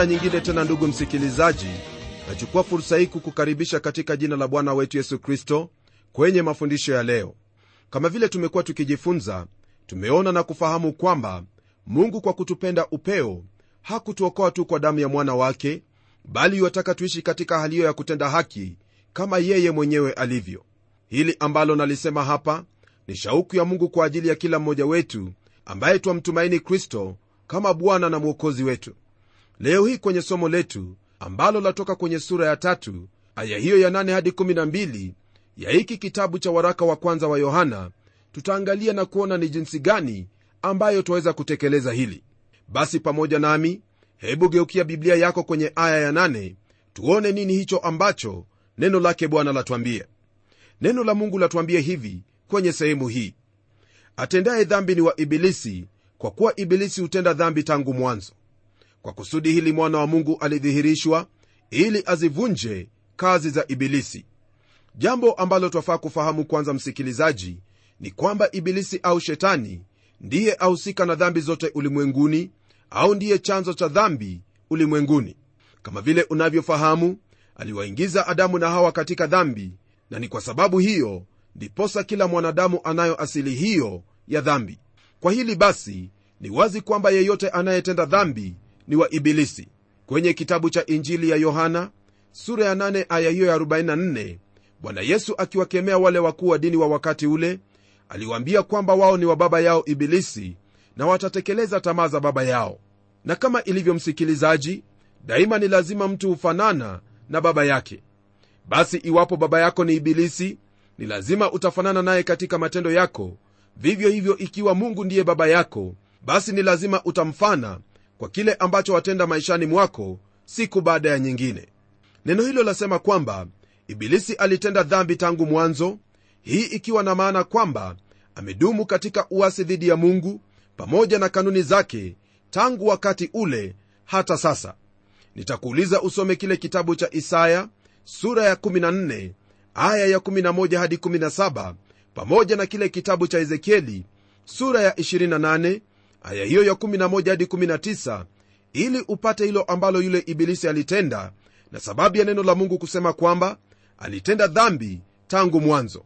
mara nyingine tena ndugu msikilizaji nachukua fursa hii kukukaribisha katika jina la bwana wetu yesu kristo kwenye mafundisho ya leo. Kama vile tumekuwa tukijifunza tumeona na kufahamu kwamba mungu kwa kutupenda upeo hakutuokoa tu kwa damu ya mwana wake bali iwataka tuishi katika hali hiyo ya kutenda haki kama yeye mwenyewe alivyo. Hili ambalo nalisema hapa ni shauku ya mungu kwa ajili ya kila mmoja wetu ambaye twamtumaini kristo kama bwana na mwokozi wetu leo hii kwenye somo letu ambalo latoka kwenye sura ya tatu aya hiyo ya 8 hadi 12 ya hiki kitabu cha waraka wa kwanza wa yohana tutaangalia na kuona ni jinsi gani ambayo twaweza kutekeleza hili. Basi pamoja nami hebu geukia biblia yako kwenye aya ya 8 tuone nini hicho ambacho neno lake bwana latwambia neno la mungu latwambia hivi kwenye sehemu hii. Atendaye dhambi ni wa ibilisi kwa kuwa ibilisi hutenda dhambi tangu mwanzo kwa kusudi hili mwana wa mungu alidhihirishwa ili azivunje kazi za ibilisi. Jambo ambalo twafaa kufahamu kwanza msikilizaji ni kwamba ibilisi au shetani ndiye ahusika na dhambi zote ulimwenguni au ndiye chanzo cha dhambi ulimwenguni. Kama vile unavyofahamu aliwaingiza adamu na hawa katika dhambi na ni kwa sababu hiyo ndiposa kila mwanadamu anayo asili hiyo ya dhambi. Kwa hili basi ni wazi kwamba yeyote anayetenda dhambi ni wa ibilisi. Kwenye kitabu cha injili ya yohana sura ya 8 aya hiyo ya 44 bwana yesu akiwakemea wale wakuu wa dini wa wakati ule aliwaambia kwamba wao ni wa baba yao ibilisi na watatekeleza tamaa za baba yao. Na kama ilivyo msikilizaji daima ni lazima mtu hufanana na baba yake. Basi iwapo baba yako ni ibilisi ni lazima utafanana naye katika matendo yako. Vivyo hivyo ikiwa mungu ndiye baba yako basi ni lazima utamfana kwa kile ambacho watenda maishani mwako siku baada ya nyingine. Neno hilo lasema kwamba ibilisi alitenda dhambi tangu mwanzo hii ikiwa na maana kwamba amedumu katika uasi dhidi ya mungu pamoja na kanuni zake tangu wakati ule hata sasa. Nitakuuliza usome kile kitabu cha isaya sura ya 14 aya ya 11 hadi 17 pamoja na kile kitabu cha ezekieli sura ya 28 aya hiyo ya 11 hadi 19 ili upate hilo ambalo yule ibilisi alitenda na sababu ya neno la mungu kusema kwamba alitenda dhambi tangu mwanzo.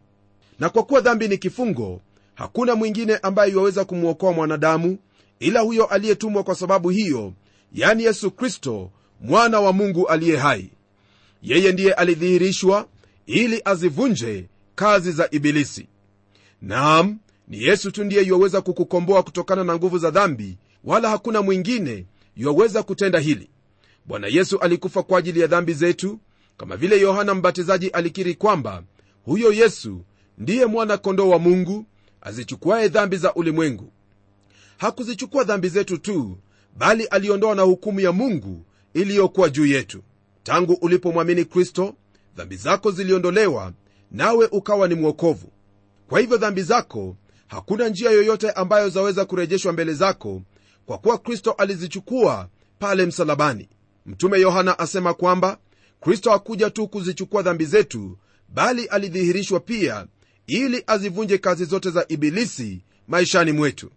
Na kwa kuwa dhambi ni kifungo hakuna mwingine ambaye iwaweza kumwokoa mwanadamu ila huyo aliyetumwa kwa sababu hiyo yani yesu kristo mwana wa mungu aliye hai. Yeye ndiye alidhihirishwa ili azivunje kazi za ibilisi. Naam ni yesu tu ndiye yuwaweza kukukomboa kutokana na nguvu za dhambi wala hakuna mwingine yuwaweza kutenda hili. Bwana yesu alikufa kwa ajili ya dhambi zetu kama vile yohana mbatizaji alikiri kwamba huyo yesu ndiye mwana kondoo wa mungu azichukuaye dhambi za ulimwengu. Hakuzichukua dhambi zetu tu bali aliondoa na hukumu ya mungu iliyokuwa juu yetu. Tangu ulipomwamini kristo dhambi zako ziliondolewa nawe ukawa ni mwokovu. Kwa hivyo dhambi zako hakuna njia yoyote ambayo zaweza kurejeshwa mbele zako kwa kuwa kristo alizichukua pale msalabani. Mtume yohana asema kwamba kristo hakuja tu kuzichukua dhambi zetu bali alidhihirishwa pia ili azivunje kazi zote za ibilisi maishani mwetu.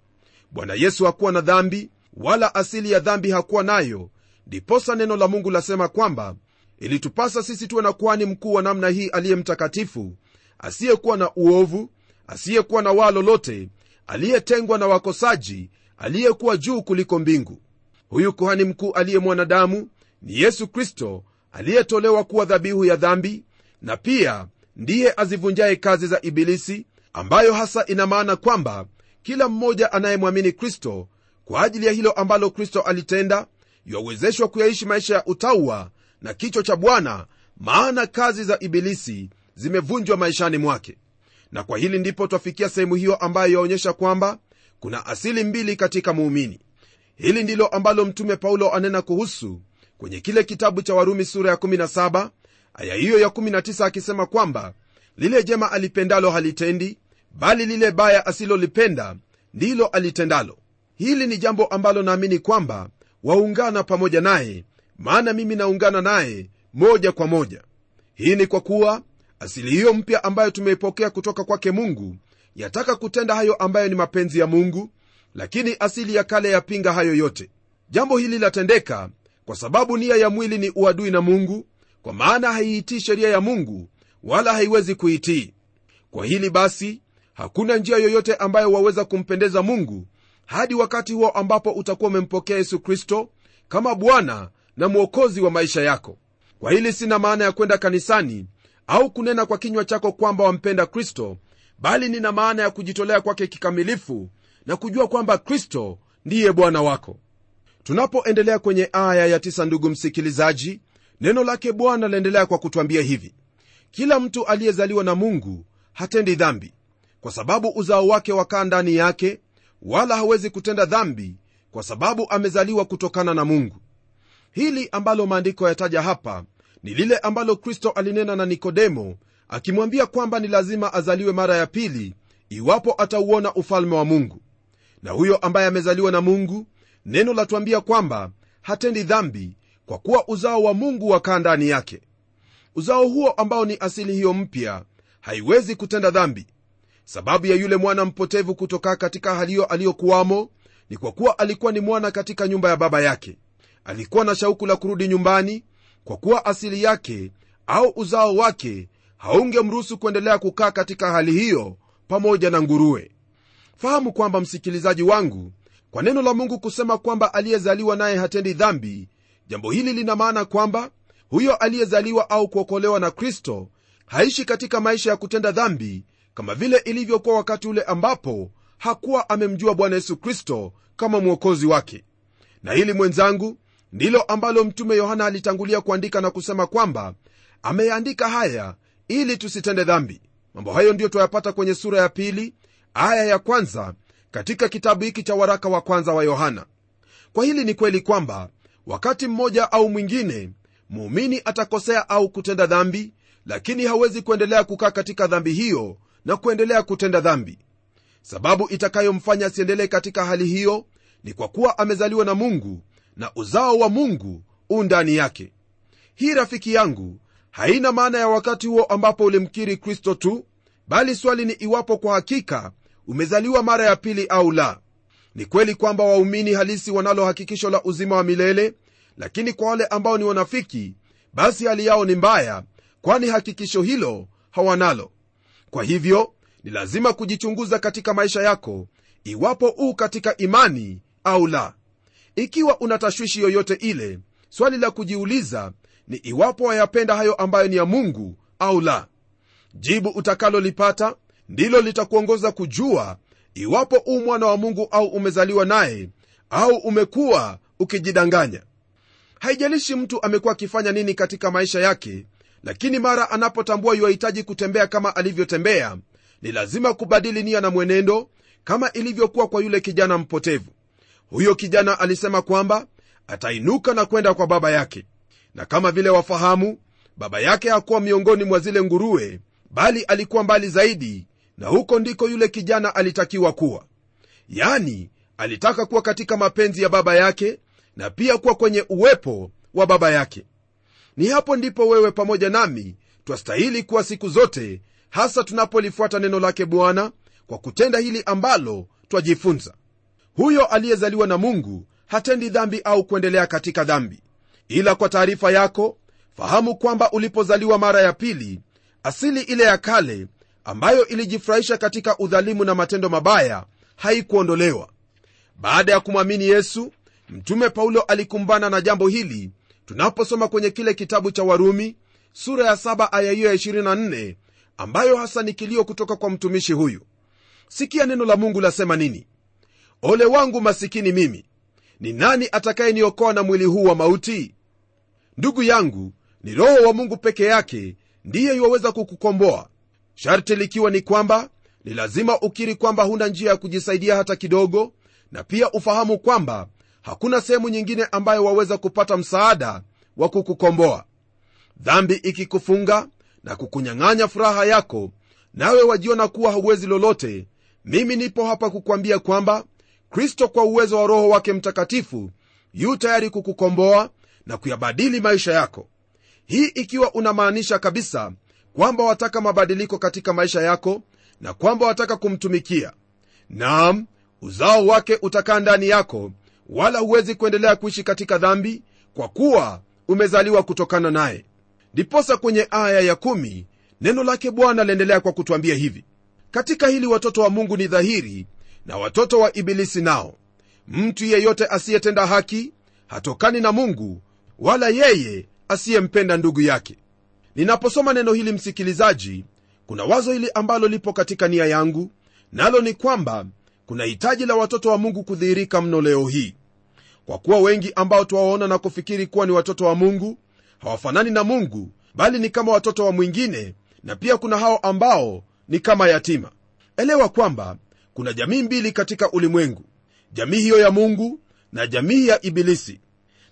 Bwana yesu hakuwa na dhambi wala asili ya dhambi hakuwa nayo. Ndiposa neno la mungu lasema kwamba ilitupasa sisi tuwe na kuhani mkuu wa namna hii aliye mtakatifu asiyekuwa na uovu asiyekuwa na waa lolote aliyetengwa na wakosaji aliyekuwa juu kuliko mbingu. Huyu kuhani mkuu aliye mwanadamu ni yesu kristo aliyetolewa kuwa dhabihu ya dhambi na pia ndiye azivunjaye kazi za ibilisi ambayo hasa ina maana kwamba kila mmoja anayemwamini kristo kwa ajili ya hilo ambalo kristo alitenda yawezeshwa kuyaishi maisha ya utaua na kichwa cha bwana maana kazi za ibilisi zimevunjwa maishani mwake na kwa hili ndipo twafikia sehemu hiyo ambayo yaonyesha kwamba kuna asili mbili katika muumini. Hili ndilo ambalo mtume paulo anena kuhusu kwenye kile kitabu cha warumi sura ya 17 aya hiyo ya 19 akisema kwamba lile jema alipendalo halitendi bali lile baya asilolipenda ndilo alitendalo. Hili ni jambo ambalo naamini kwamba waungana pamoja naye maana mimi naungana naye moja kwa moja. Hii ni kwa kuwa asili hiyo mpya ambayo tumeipokea kutoka kwake mungu yataka kutenda hayo ambayo ni mapenzi ya mungu lakini asili ya kale yapinga hayo yote. Jambo hili latendeka kwa sababu nia ya mwili ni uadui na mungu kwa maana haiitii sheria ya mungu wala haiwezi kuitii. Kwa hili basi hakuna njia yoyote ambayo waweza kumpendeza mungu hadi wakati huo ambapo utakuwa umempokea yesu kristo kama bwana na mwokozi wa maisha yako. Kwa hili sina maana ya kwenda kanisani au kunena kwa kinywa chako kwamba wampenda kristo bali nina maana ya kujitolea kwake kikamilifu na kujua kwamba kristo ndiye bwana wako. Tunapoendelea kwenye aya ya tisa ndugu msikilizaji neno lake bwana laendelea kwa kutwambia hivi. Kila mtu aliyezaliwa na mungu hatendi dhambi kwa sababu uzao wake wakaa ndani yake wala hawezi kutenda dhambi kwa sababu amezaliwa kutokana na mungu. Hili ambalo maandiko yataja hapa ni lile ambalo kristo alinena na nikodemo akimwambia kwamba ni lazima azaliwe mara ya pili iwapo atauona ufalme wa mungu. Na huyo ambaye amezaliwa na mungu neno latuambia kwamba hatendi dhambi kwa kuwa uzao wa mungu wakaa ndani yake. Uzao huo ambao ni asili hiyo mpya haiwezi kutenda dhambi. Sababu ya yule mwana mpotevu kutoka katika hali hiyo aliyokuwamo ni kwa kuwa alikuwa ni mwana katika nyumba ya baba yake. Alikuwa na shauku la kurudi nyumbani kwa kuwa asili yake au uzao wake haungemruhusu kuendelea kukaa katika hali hiyo pamoja na nguruwe. Fahamu kwamba msikilizaji wangu kwa neno la mungu kusema kwamba aliyezaliwa naye hatendi dhambi jambo hili lina maana kwamba huyo aliyezaliwa au kuokolewa na kristo haishi katika maisha ya kutenda dhambi kama vile ilivyokuwa wakati ule ambapo hakuwa amemjua bwana yesu kristo kama mwokozi wake. Na hili mwenzangu ndilo ambalo mtume yohana alitangulia kuandika na kusema kwamba ameyaandika haya ili tusitende dhambi. Mambo hayo ndiyo twayapata kwenye sura ya pili aya ya kwanza katika kitabu hiki cha waraka wa kwanza wa yohana. Kwa hili ni kweli kwamba wakati mmoja au mwingine muumini atakosea au kutenda dhambi lakini hawezi kuendelea kukaa katika dhambi hiyo na kuendelea kutenda dhambi. Sababu itakayomfanya asiendelee katika hali hiyo ni kwa kuwa amezaliwa na mungu na uzao wa mungu u ndani yake. Hii rafiki yangu haina maana ya wakati huo ambapo ulimkiri kristo tu bali swali ni iwapo kwa hakika umezaliwa mara ya pili au la. Ni kweli kwamba waumini halisi wanalo hakikisho la uzima wa milele lakini kwa wale ambao ni wanafiki basi hali yao ni mbaya kwani hakikisho hilo hawanalo. Kwa hivyo ni lazima kujichunguza katika maisha yako iwapo u katika imani au la ikiwa una tashwishi yoyote ile swali la kujiuliza ni iwapo wayapenda hayo ambayo ni ya mungu au la. Jibu utakalolipata ndilo litakuongoza kujua iwapo u mwana wa mungu au umezaliwa naye au umekuwa ukijidanganya. Haijalishi mtu amekuwa akifanya nini katika maisha yake lakini mara anapotambua yuwahitaji kutembea kama alivyotembea ni lazima kubadili nia na mwenendo kama ilivyokuwa kwa yule kijana mpotevu huyo kijana alisema kwamba atainuka na kwenda kwa baba yake. Na kama vile wafahamu baba yake hakuwa miongoni mwa zile nguruwe bali alikuwa mbali zaidi na huko ndiko yule kijana alitakiwa kuwa. Yani alitaka kuwa katika mapenzi ya baba yake na pia kuwa kwenye uwepo wa baba yake. Ni hapo ndipo wewe pamoja nami twastahili kuwa siku zote hasa tunapolifuata neno lake bwana kwa kutenda hili ambalo twajifunza huyo aliyezaliwa na mungu hatendi dhambi au kuendelea katika dhambi. Ila kwa taarifa yako fahamu kwamba ulipozaliwa mara ya pili asili ile ya kale ambayo ilijifurahisha katika udhalimu na matendo mabaya haikuondolewa. Baada ya kumwamini yesu mtume paulo alikumbana na jambo hili tunaposoma kwenye kile kitabu cha warumi sura ya 7 aya hiyo ya 24 ambayo hasa ni kilio kutoka kwa mtumishi huyu. Sikia neno la mungu lasema nini ole wangu masikini mimi ni nani atakayeniokoa na mwili huu wa mauti? Ndugu yangu ni roho wa mungu peke yake ndiye iwaweza kukukomboa. Sharti likiwa ni kwamba ni lazima ukiri kwamba huna njia ya kujisaidia hata kidogo na pia ufahamu kwamba hakuna sehemu nyingine ambayo waweza kupata msaada wa kukukomboa. Dhambi ikikufunga na kukunyang'anya furaha yako nawe wajiona kuwa hauwezi lolote mimi nipo hapa kukwambia kwamba kristo kwa uwezo wa roho wake mtakatifu yu tayari kukukomboa na kuyabadili maisha yako. Hii ikiwa unamaanisha kabisa kwamba wataka mabadiliko katika maisha yako na kwamba wataka kumtumikia. Naam uzao wake utakaa ndani yako wala huwezi kuendelea kuishi katika dhambi kwa kuwa umezaliwa kutokana naye. Ndiposa kwenye aya ya kumi, neno lake bwana liendelea kwa kutwambia hivi. Katika hili watoto wa mungu ni dhahiri na watoto wa ibilisi nao. Mtu yeyote asiyetenda haki hatokani na mungu wala yeye asiyempenda ndugu yake. Ninaposoma neno hili msikilizaji kuna wazo hili ambalo lipo katika nia yangu nalo ni kwamba kuna hitaji la watoto wa mungu kudhihirika mno leo hii. Kwa kuwa wengi ambao twawaona na kufikiri kuwa ni watoto wa mungu hawafanani na mungu bali ni kama watoto wa mwingine na pia kuna hao ambao ni kama yatima. Elewa kwamba kuna jamii mbili katika ulimwengu jamii hiyo ya mungu na jamii ya ibilisi.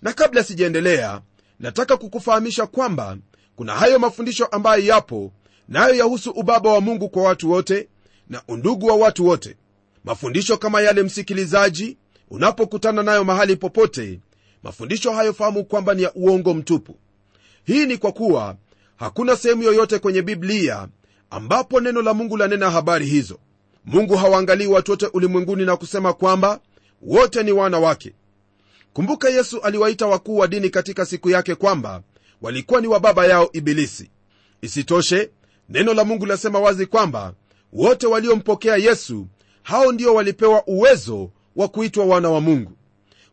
Na kabla sijaendelea nataka kukufahamisha kwamba kuna hayo mafundisho ambayo yapo nayo yahusu ubaba wa mungu kwa watu wote na undugu wa watu wote. Mafundisho kama yale msikilizaji unapokutana nayo mahali popote mafundisho hayo fahamu kwamba ni ya uongo mtupu. Hii ni kwa kuwa hakuna sehemu yoyote kwenye biblia ambapo neno la mungu lanena habari hizo mungu hawaangalii watu wote ulimwenguni na kusema kwamba wote ni wana wake. Kumbuka yesu aliwaita wakuu wa dini katika siku yake kwamba walikuwa ni wa baba yao ibilisi. Isitoshe neno la mungu lasema wazi kwamba wote waliompokea yesu hao ndio walipewa uwezo wa kuitwa wana wa mungu.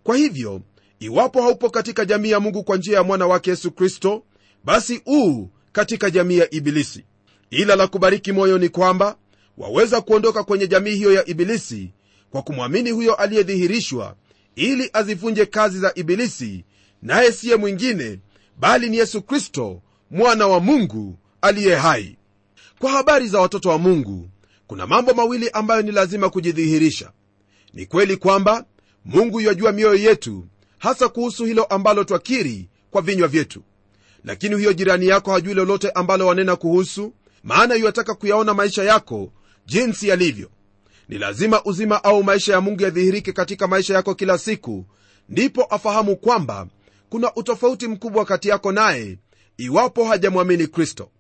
Kwa hivyo iwapo haupo katika jamii ya mungu kwa njia ya mwana wake yesu kristo basi uu katika jamii ya ibilisi. Ila la kubariki moyo ni kwamba waweza kuondoka kwenye jamii hiyo ya ibilisi kwa kumwamini huyo aliyedhihirishwa ili azivunje kazi za ibilisi naye siye mwingine bali ni yesu kristo mwana wa mungu aliye hai. Kwa habari za watoto wa mungu kuna mambo mawili ambayo ni lazima kujidhihirisha. Ni kweli kwamba mungu yajua mioyo yetu hasa kuhusu hilo ambalo twakiri kwa vinywa vyetu. Lakini huyo jirani yako hajui lolote ambalo wanena kuhusu maana yuwataka kuyaona maisha yako jinsi yalivyo. Ni lazima uzima au maisha ya mungu yadhihirike katika maisha yako kila siku. Ndipo afahamu kwamba kuna utofauti mkubwa kati yako naye iwapo hajamwamini kristo.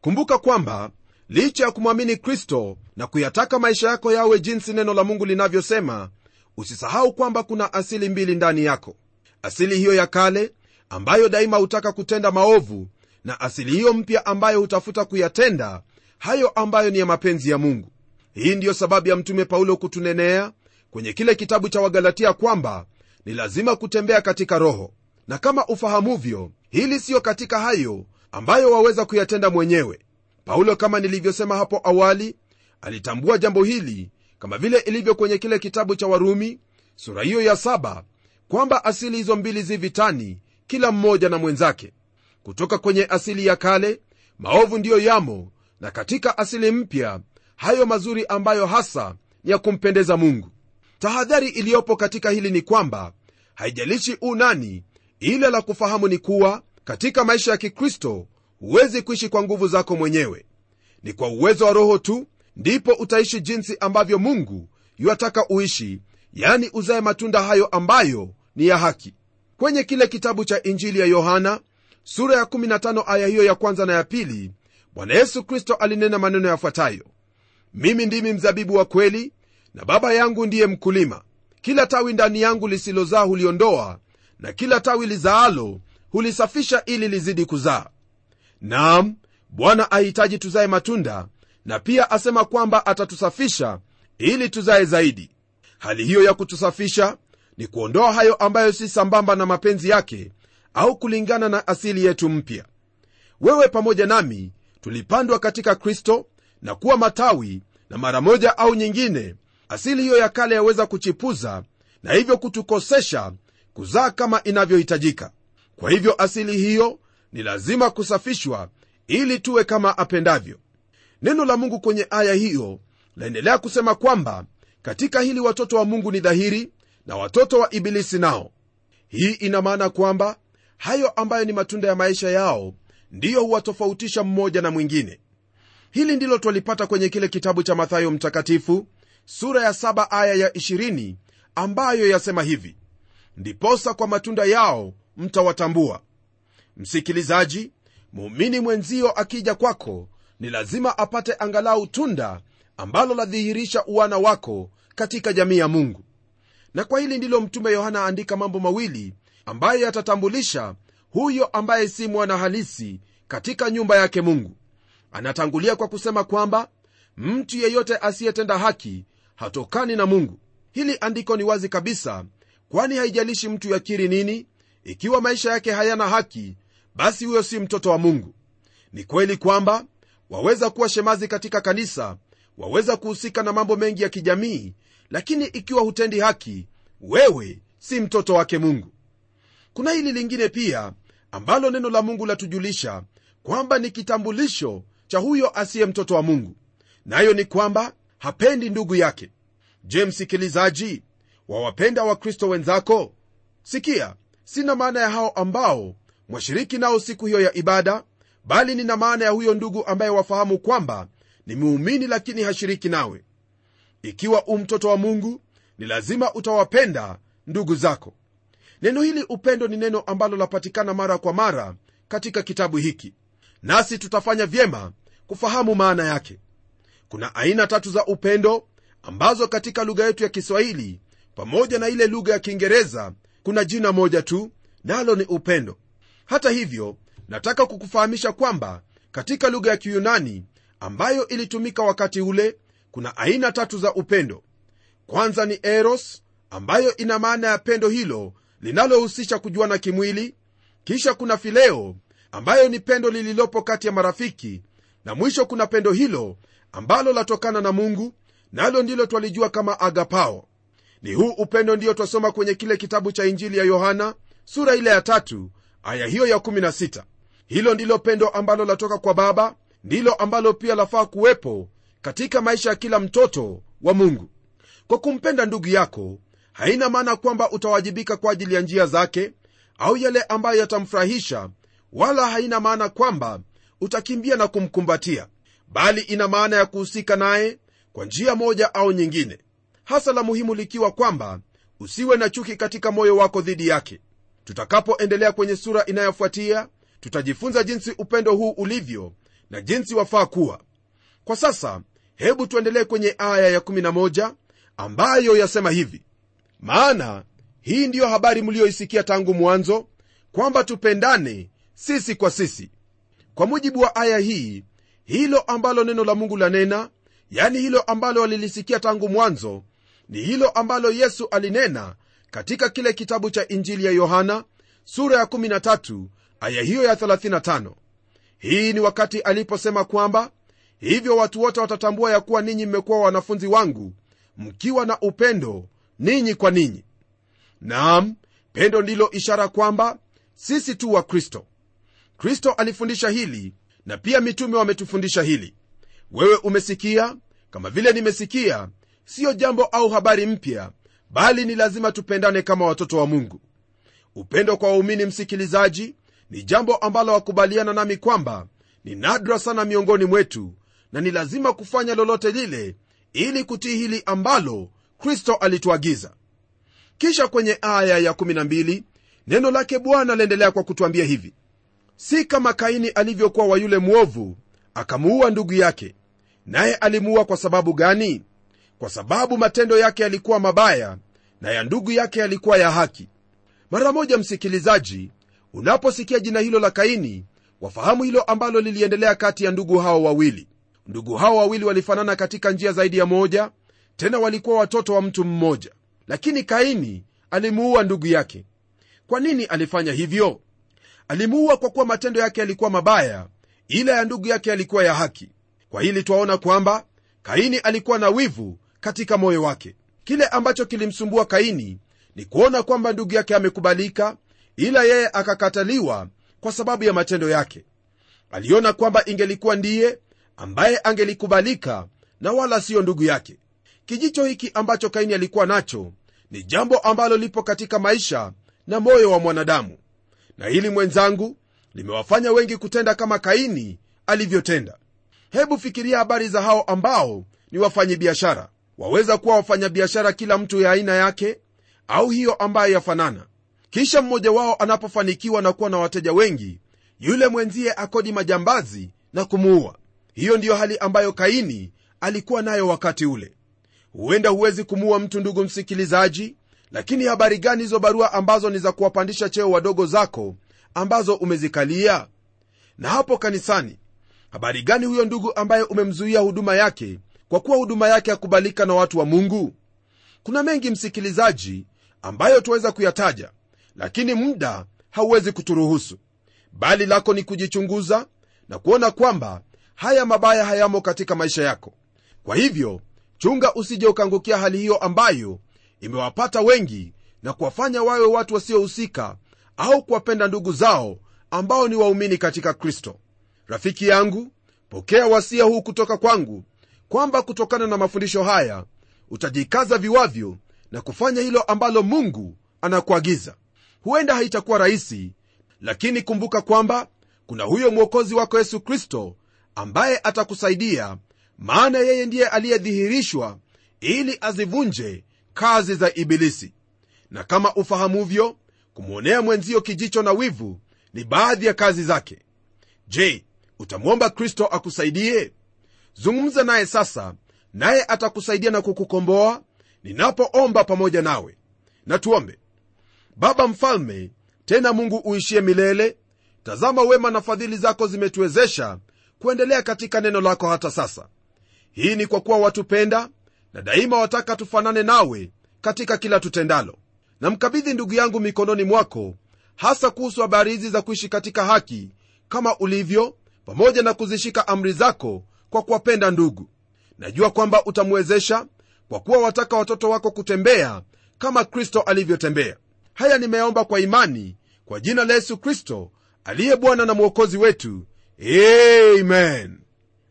Kumbuka kwamba licha ya kumwamini kristo na kuyataka maisha yako yawe jinsi neno la mungu linavyosema usisahau kwamba kuna asili mbili ndani yako. Asili hiyo ya kale ambayo daima hutaka kutenda maovu na asili hiyo mpya ambayo hutafuta kuyatenda hayo ambayo ni ya mapenzi ya mungu. Hii ndiyo sababu ya mtume paulo kutunenea kwenye kile kitabu cha wagalatia kwamba ni lazima kutembea katika roho. Na kama ufahamuvyo hili siyo katika hayo ambayo waweza kuyatenda mwenyewe. Paulo kama nilivyosema hapo awali alitambua jambo hili kama vile ilivyo kwenye kile kitabu cha warumi sura hiyo ya saba kwamba asili hizo mbili zi vitani kila mmoja na mwenzake. Kutoka kwenye asili ya kale maovu ndiyo yamo na katika asili mpya hayo mazuri ambayo hasa ni ya kumpendeza mungu. Tahadhari iliyopo katika hili ni kwamba haijalishi unani ila la kufahamu ni kuwa katika maisha ya kikristo huwezi kuishi kwa nguvu zako mwenyewe. Ni kwa uwezo wa roho tu ndipo utaishi jinsi ambavyo mungu yuwataka uishi yani uzaye matunda hayo ambayo ni ya haki. Kwenye kile kitabu cha injili ya yohana sura ya 15 aya hiyo ya kwanza na ya pili bwana yesu kristo alinena maneno yafuatayo. Mimi ndimi mzabibu wa kweli na baba yangu ndiye mkulima. Kila tawi ndani yangu lisilozaa huliondoa na kila tawi lizaalo hulisafisha ili lizidi kuzaa. Nam bwana ahitaji tuzaye matunda na pia asema kwamba atatusafisha ili tuzaye zaidi. Hali hiyo ya kutusafisha ni kuondoa hayo ambayo si sambamba na mapenzi yake au kulingana na asili yetu mpya. Wewe pamoja nami tulipandwa katika kristo na kuwa matawi na mara moja au nyingine asili hiyo ya kale yaweza kuchipuza na hivyo kutukosesha kuzaa kama inavyohitajika. Kwa hivyo asili hiyo ni lazima kusafishwa ili tuwe kama apendavyo. Neno la mungu kwenye aya hiyo laendelea kusema kwamba katika hili watoto wa mungu ni dhahiri na watoto wa ibilisi nao. Hii ina maana kwamba hayo ambayo ni matunda ya maisha yao ndiyo huwatofautisha mmoja na mwingine. Hili ndilo twalipata kwenye kile kitabu cha mathayo mtakatifu sura ya 7 aya ya 20 ambayo yasema hivi ndiposa kwa matunda yao mtawatambua. Msikilizaji muumini mwenzio akija kwako ni lazima apate angalau tunda ambalo ladhihirisha uwana wako katika jamii ya mungu. Na kwa hili ndilo mtume yohana aandika mambo mawili ambayo yatatambulisha huyo ambaye si mwana halisi katika nyumba yake mungu. Anatangulia kwa kusema kwamba mtu yeyote asiyetenda haki hatokani na mungu. Hili andiko ni wazi kabisa kwani haijalishi mtu yakiri nini ikiwa maisha yake hayana haki basi huyo si mtoto wa mungu. Ni kweli kwamba waweza kuwa shemazi katika kanisa waweza kuhusika na mambo mengi ya kijamii lakini ikiwa hutendi haki wewe si mtoto wake mungu. Kuna hili lingine pia ambalo neno la mungu latujulisha kwamba ni kitambulisho cha huyo asiye mtoto wa mungu. Nayo ni kwamba hapendi ndugu yake. Je msikilizaji wawapenda wakristo wenzako? Sikia sina maana ya hao ambao mwashiriki nao siku hiyo ya ibada bali nina maana ya huyo ndugu ambaye wafahamu kwamba ni muumini lakini hashiriki nawe. Ikiwa u mtoto wa mungu ni lazima utawapenda ndugu zako neno hili upendo ni neno ambalo lapatikana mara kwa mara katika kitabu hiki. Nasi tutafanya vyema kufahamu maana yake. Kuna aina tatu za upendo ambazo katika lugha yetu ya kiswahili pamoja na ile lugha ya kiingereza kuna jina moja tu nalo ni upendo. Hata hivyo nataka kukufahamisha kwamba katika lugha ya kiyunani ambayo ilitumika wakati ule kuna aina tatu za upendo. Kwanza ni eros ambayo ina maana ya pendo hilo linalohusisha kujuana kimwili kisha kuna fileo ambayo ni pendo lililopo kati ya marafiki na mwisho kuna pendo hilo ambalo latokana na mungu nalo na ndilo twalijua kama agapao ni huu upendo ndiyo twasoma kwenye kile kitabu cha injili ya yohana sura ile ya tatu aya hiyo ya 16 hilo ndilo pendo ambalo latoka kwa baba ndilo ambalo pia lafaa kuwepo katika maisha ya kila mtoto wa mungu. Kwa kumpenda ndugu yako haina maana kwamba utawajibika kwa ajili ya njia zake au yale ambayo yatamfurahisha wala haina maana kwamba utakimbia na kumkumbatia bali ina maana ya kuhusika naye kwa njia moja au nyingine hasa la muhimu likiwa kwamba usiwe na chuki katika moyo wako dhidi yake. Tutakapoendelea kwenye sura inayofuatia tutajifunza jinsi upendo huu ulivyo na jinsi wafaa kuwa. Kwa sasa hebu tuendelee kwenye aya ya11 ambayo yasema hivi maana hii ndiyo habari mliyoisikia tangu mwanzo kwamba tupendane sisi kwa sisi. Kwa mujibu wa aya hii hilo ambalo neno la mungu lanena yani hilo ambalo walilisikia tangu mwanzo ni hilo ambalo yesu alinena katika kile kitabu cha injili ya yohana sura ya 13 aya hiyo ya 35 hii ni wakati aliposema kwamba hivyo watu wote watatambua ya kuwa ninyi mmekuwa wanafunzi wangu mkiwa na upendo ninyi kwa ninyi. Nam pendo ndilo ishara kwamba sisi tu wa kristo. Kristo alifundisha hili na pia mitume wametufundisha hili. Wewe umesikia? Kama vile nimesikia siyo jambo au habari mpya bali ni lazima tupendane kama watoto wa mungu. Upendo kwa waumini msikilizaji ni jambo ambalo wakubaliana nami kwamba ni nadra sana miongoni mwetu na ni lazima kufanya lolote lile ili kutii hili ambalo kristo alituagiza. Kisha kwenye aya ya 12 neno lake bwana aliendelea kwa kutwambia hivi. Si kama kaini alivyokuwa wa yule mwovu akamuua ndugu yake. Naye alimuua kwa sababu gani? Kwa sababu matendo yake yalikuwa mabaya na ya ndugu yake yalikuwa ya haki. Mara moja msikilizaji unaposikia jina hilo la kaini wafahamu hilo ambalo liliendelea kati ya ndugu hao wawili. Ndugu hao wawili walifanana katika njia zaidi ya moja tena walikuwa watoto wa mtu mmoja. Lakini kaini alimuua ndugu yake. Kwa nini alifanya hivyo? Alimuua kwa kuwa matendo yake yalikuwa mabaya ila ya ndugu yake yalikuwa ya haki. Kwa hili twaona kwamba kaini alikuwa na wivu katika moyo wake. Kile ambacho kilimsumbua kaini ni kuona kwamba ndugu yake amekubalika ila yeye akakataliwa kwa sababu ya matendo yake. Aliona kwamba ingelikuwa ndiye ambaye angelikubalika na wala siyo ndugu yake kijicho hiki ambacho kaini alikuwa nacho ni jambo ambalo lipo katika maisha na moyo wa mwanadamu. Na hili mwenzangu limewafanya wengi kutenda kama kaini alivyotenda. Hebu fikiria habari za hao ambao ni wafanyabiashara. Waweza kuwa wafanyabiashara kila mtu ya aina yake au hiyo ambayo yafanana. Kisha mmoja wao anapofanikiwa na kuwa na wateja wengi yule mwenzie akodi majambazi na kumuua. Hiyo ndiyo hali ambayo kaini alikuwa nayo wakati ule huenda huwezi kumuua mtu ndugu msikilizaji lakini habari gani hizo barua ambazo ni za kuwapandisha cheo wadogo zako ambazo umezikalia? Na hapo kanisani habari gani huyo ndugu ambaye umemzuia huduma yake kwa kuwa huduma yake hakubalika na watu wa mungu? Kuna mengi msikilizaji ambayo tuweza kuyataja lakini muda hauwezi kuturuhusu. Bali lako ni kujichunguza na kuona kwamba haya mabaya hayamo katika maisha yako. Kwa hivyo chunga usije ukaangukia hali hiyo ambayo imewapata wengi na kuwafanya wawe watu wasiohusika au kuwapenda ndugu zao ambao ni waumini katika kristo. Rafiki yangu pokea wasia huu kutoka kwangu kwamba kutokana na mafundisho haya utajikaza viwavyo na kufanya hilo ambalo mungu anakuagiza. Huenda haitakuwa rahisi lakini kumbuka kwamba kuna huyo mwokozi wako yesu kristo ambaye atakusaidia maana yeye ndiye aliyedhihirishwa ili azivunje kazi za ibilisi. Na kama ufahamuvyo kumwonea mwenzio kijicho na wivu ni baadhi ya kazi zake. Je utamwomba kristo akusaidie? Zungumza naye sasa naye atakusaidia na kukukomboa ninapoomba pamoja nawe. Na tuombe. Baba mfalme tena mungu uishie milele tazama wema na fadhili zako zimetuwezesha kuendelea katika neno lako hata sasa hii ni kwa kuwa watupenda na daima wataka tufanane nawe katika kila tutendalo. Namkabidhi ndugu yangu mikononi mwako hasa kuhusu habari hizi za kuishi katika haki kama ulivyo pamoja na kuzishika amri zako kwa kuwapenda ndugu. Najua kwamba utamwezesha kwa kuwa wataka watoto wako kutembea kama kristo alivyotembea. Haya nimeomba kwa imani kwa jina la yesu kristo aliye bwana na mwokozi wetu. Amen.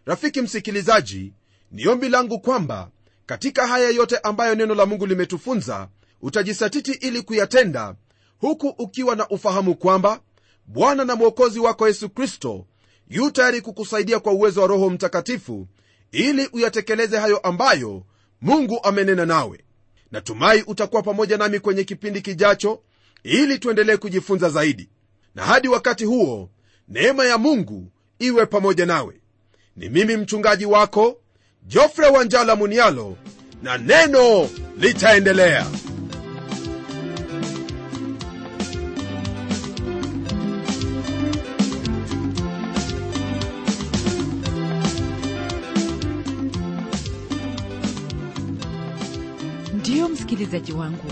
Rafiki msikilizaji ni ombi langu kwamba katika haya yote ambayo neno la mungu limetufunza utajisatiti ili kuyatenda huku ukiwa na ufahamu kwamba bwana na mwokozi wako yesu kristo yu tayari kukusaidia kwa uwezo wa roho mtakatifu ili uyatekeleze hayo ambayo mungu amenena nawe. Natumai utakuwa pamoja nami kwenye kipindi kijacho ili tuendelee kujifunza zaidi. Na hadi wakati huo neema ya mungu iwe pamoja nawe. Ni mimi mchungaji wako jofre wanjala munialo na neno litaendelea. Ndiyo msikilizaji wangu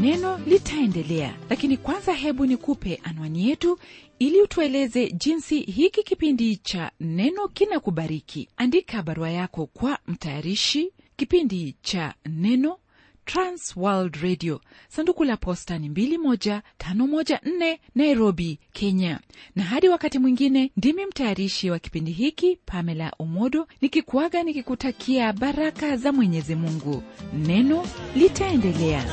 neno litaendelea. Lakini kwanza hebu nikupe anwani yetu ili utueleze jinsi hiki kipindi cha neno kinakubariki andika barua yako kwa mtayarishi kipindi cha neno transworld radio. Sanduku la posta ni 21514 nairobi kenya. Na hadi wakati mwingine ndimi mtayarishi wa kipindi hiki pamela umodo nikikuaga nikikutakia baraka za mwenyezi mungu. Neno litaendelea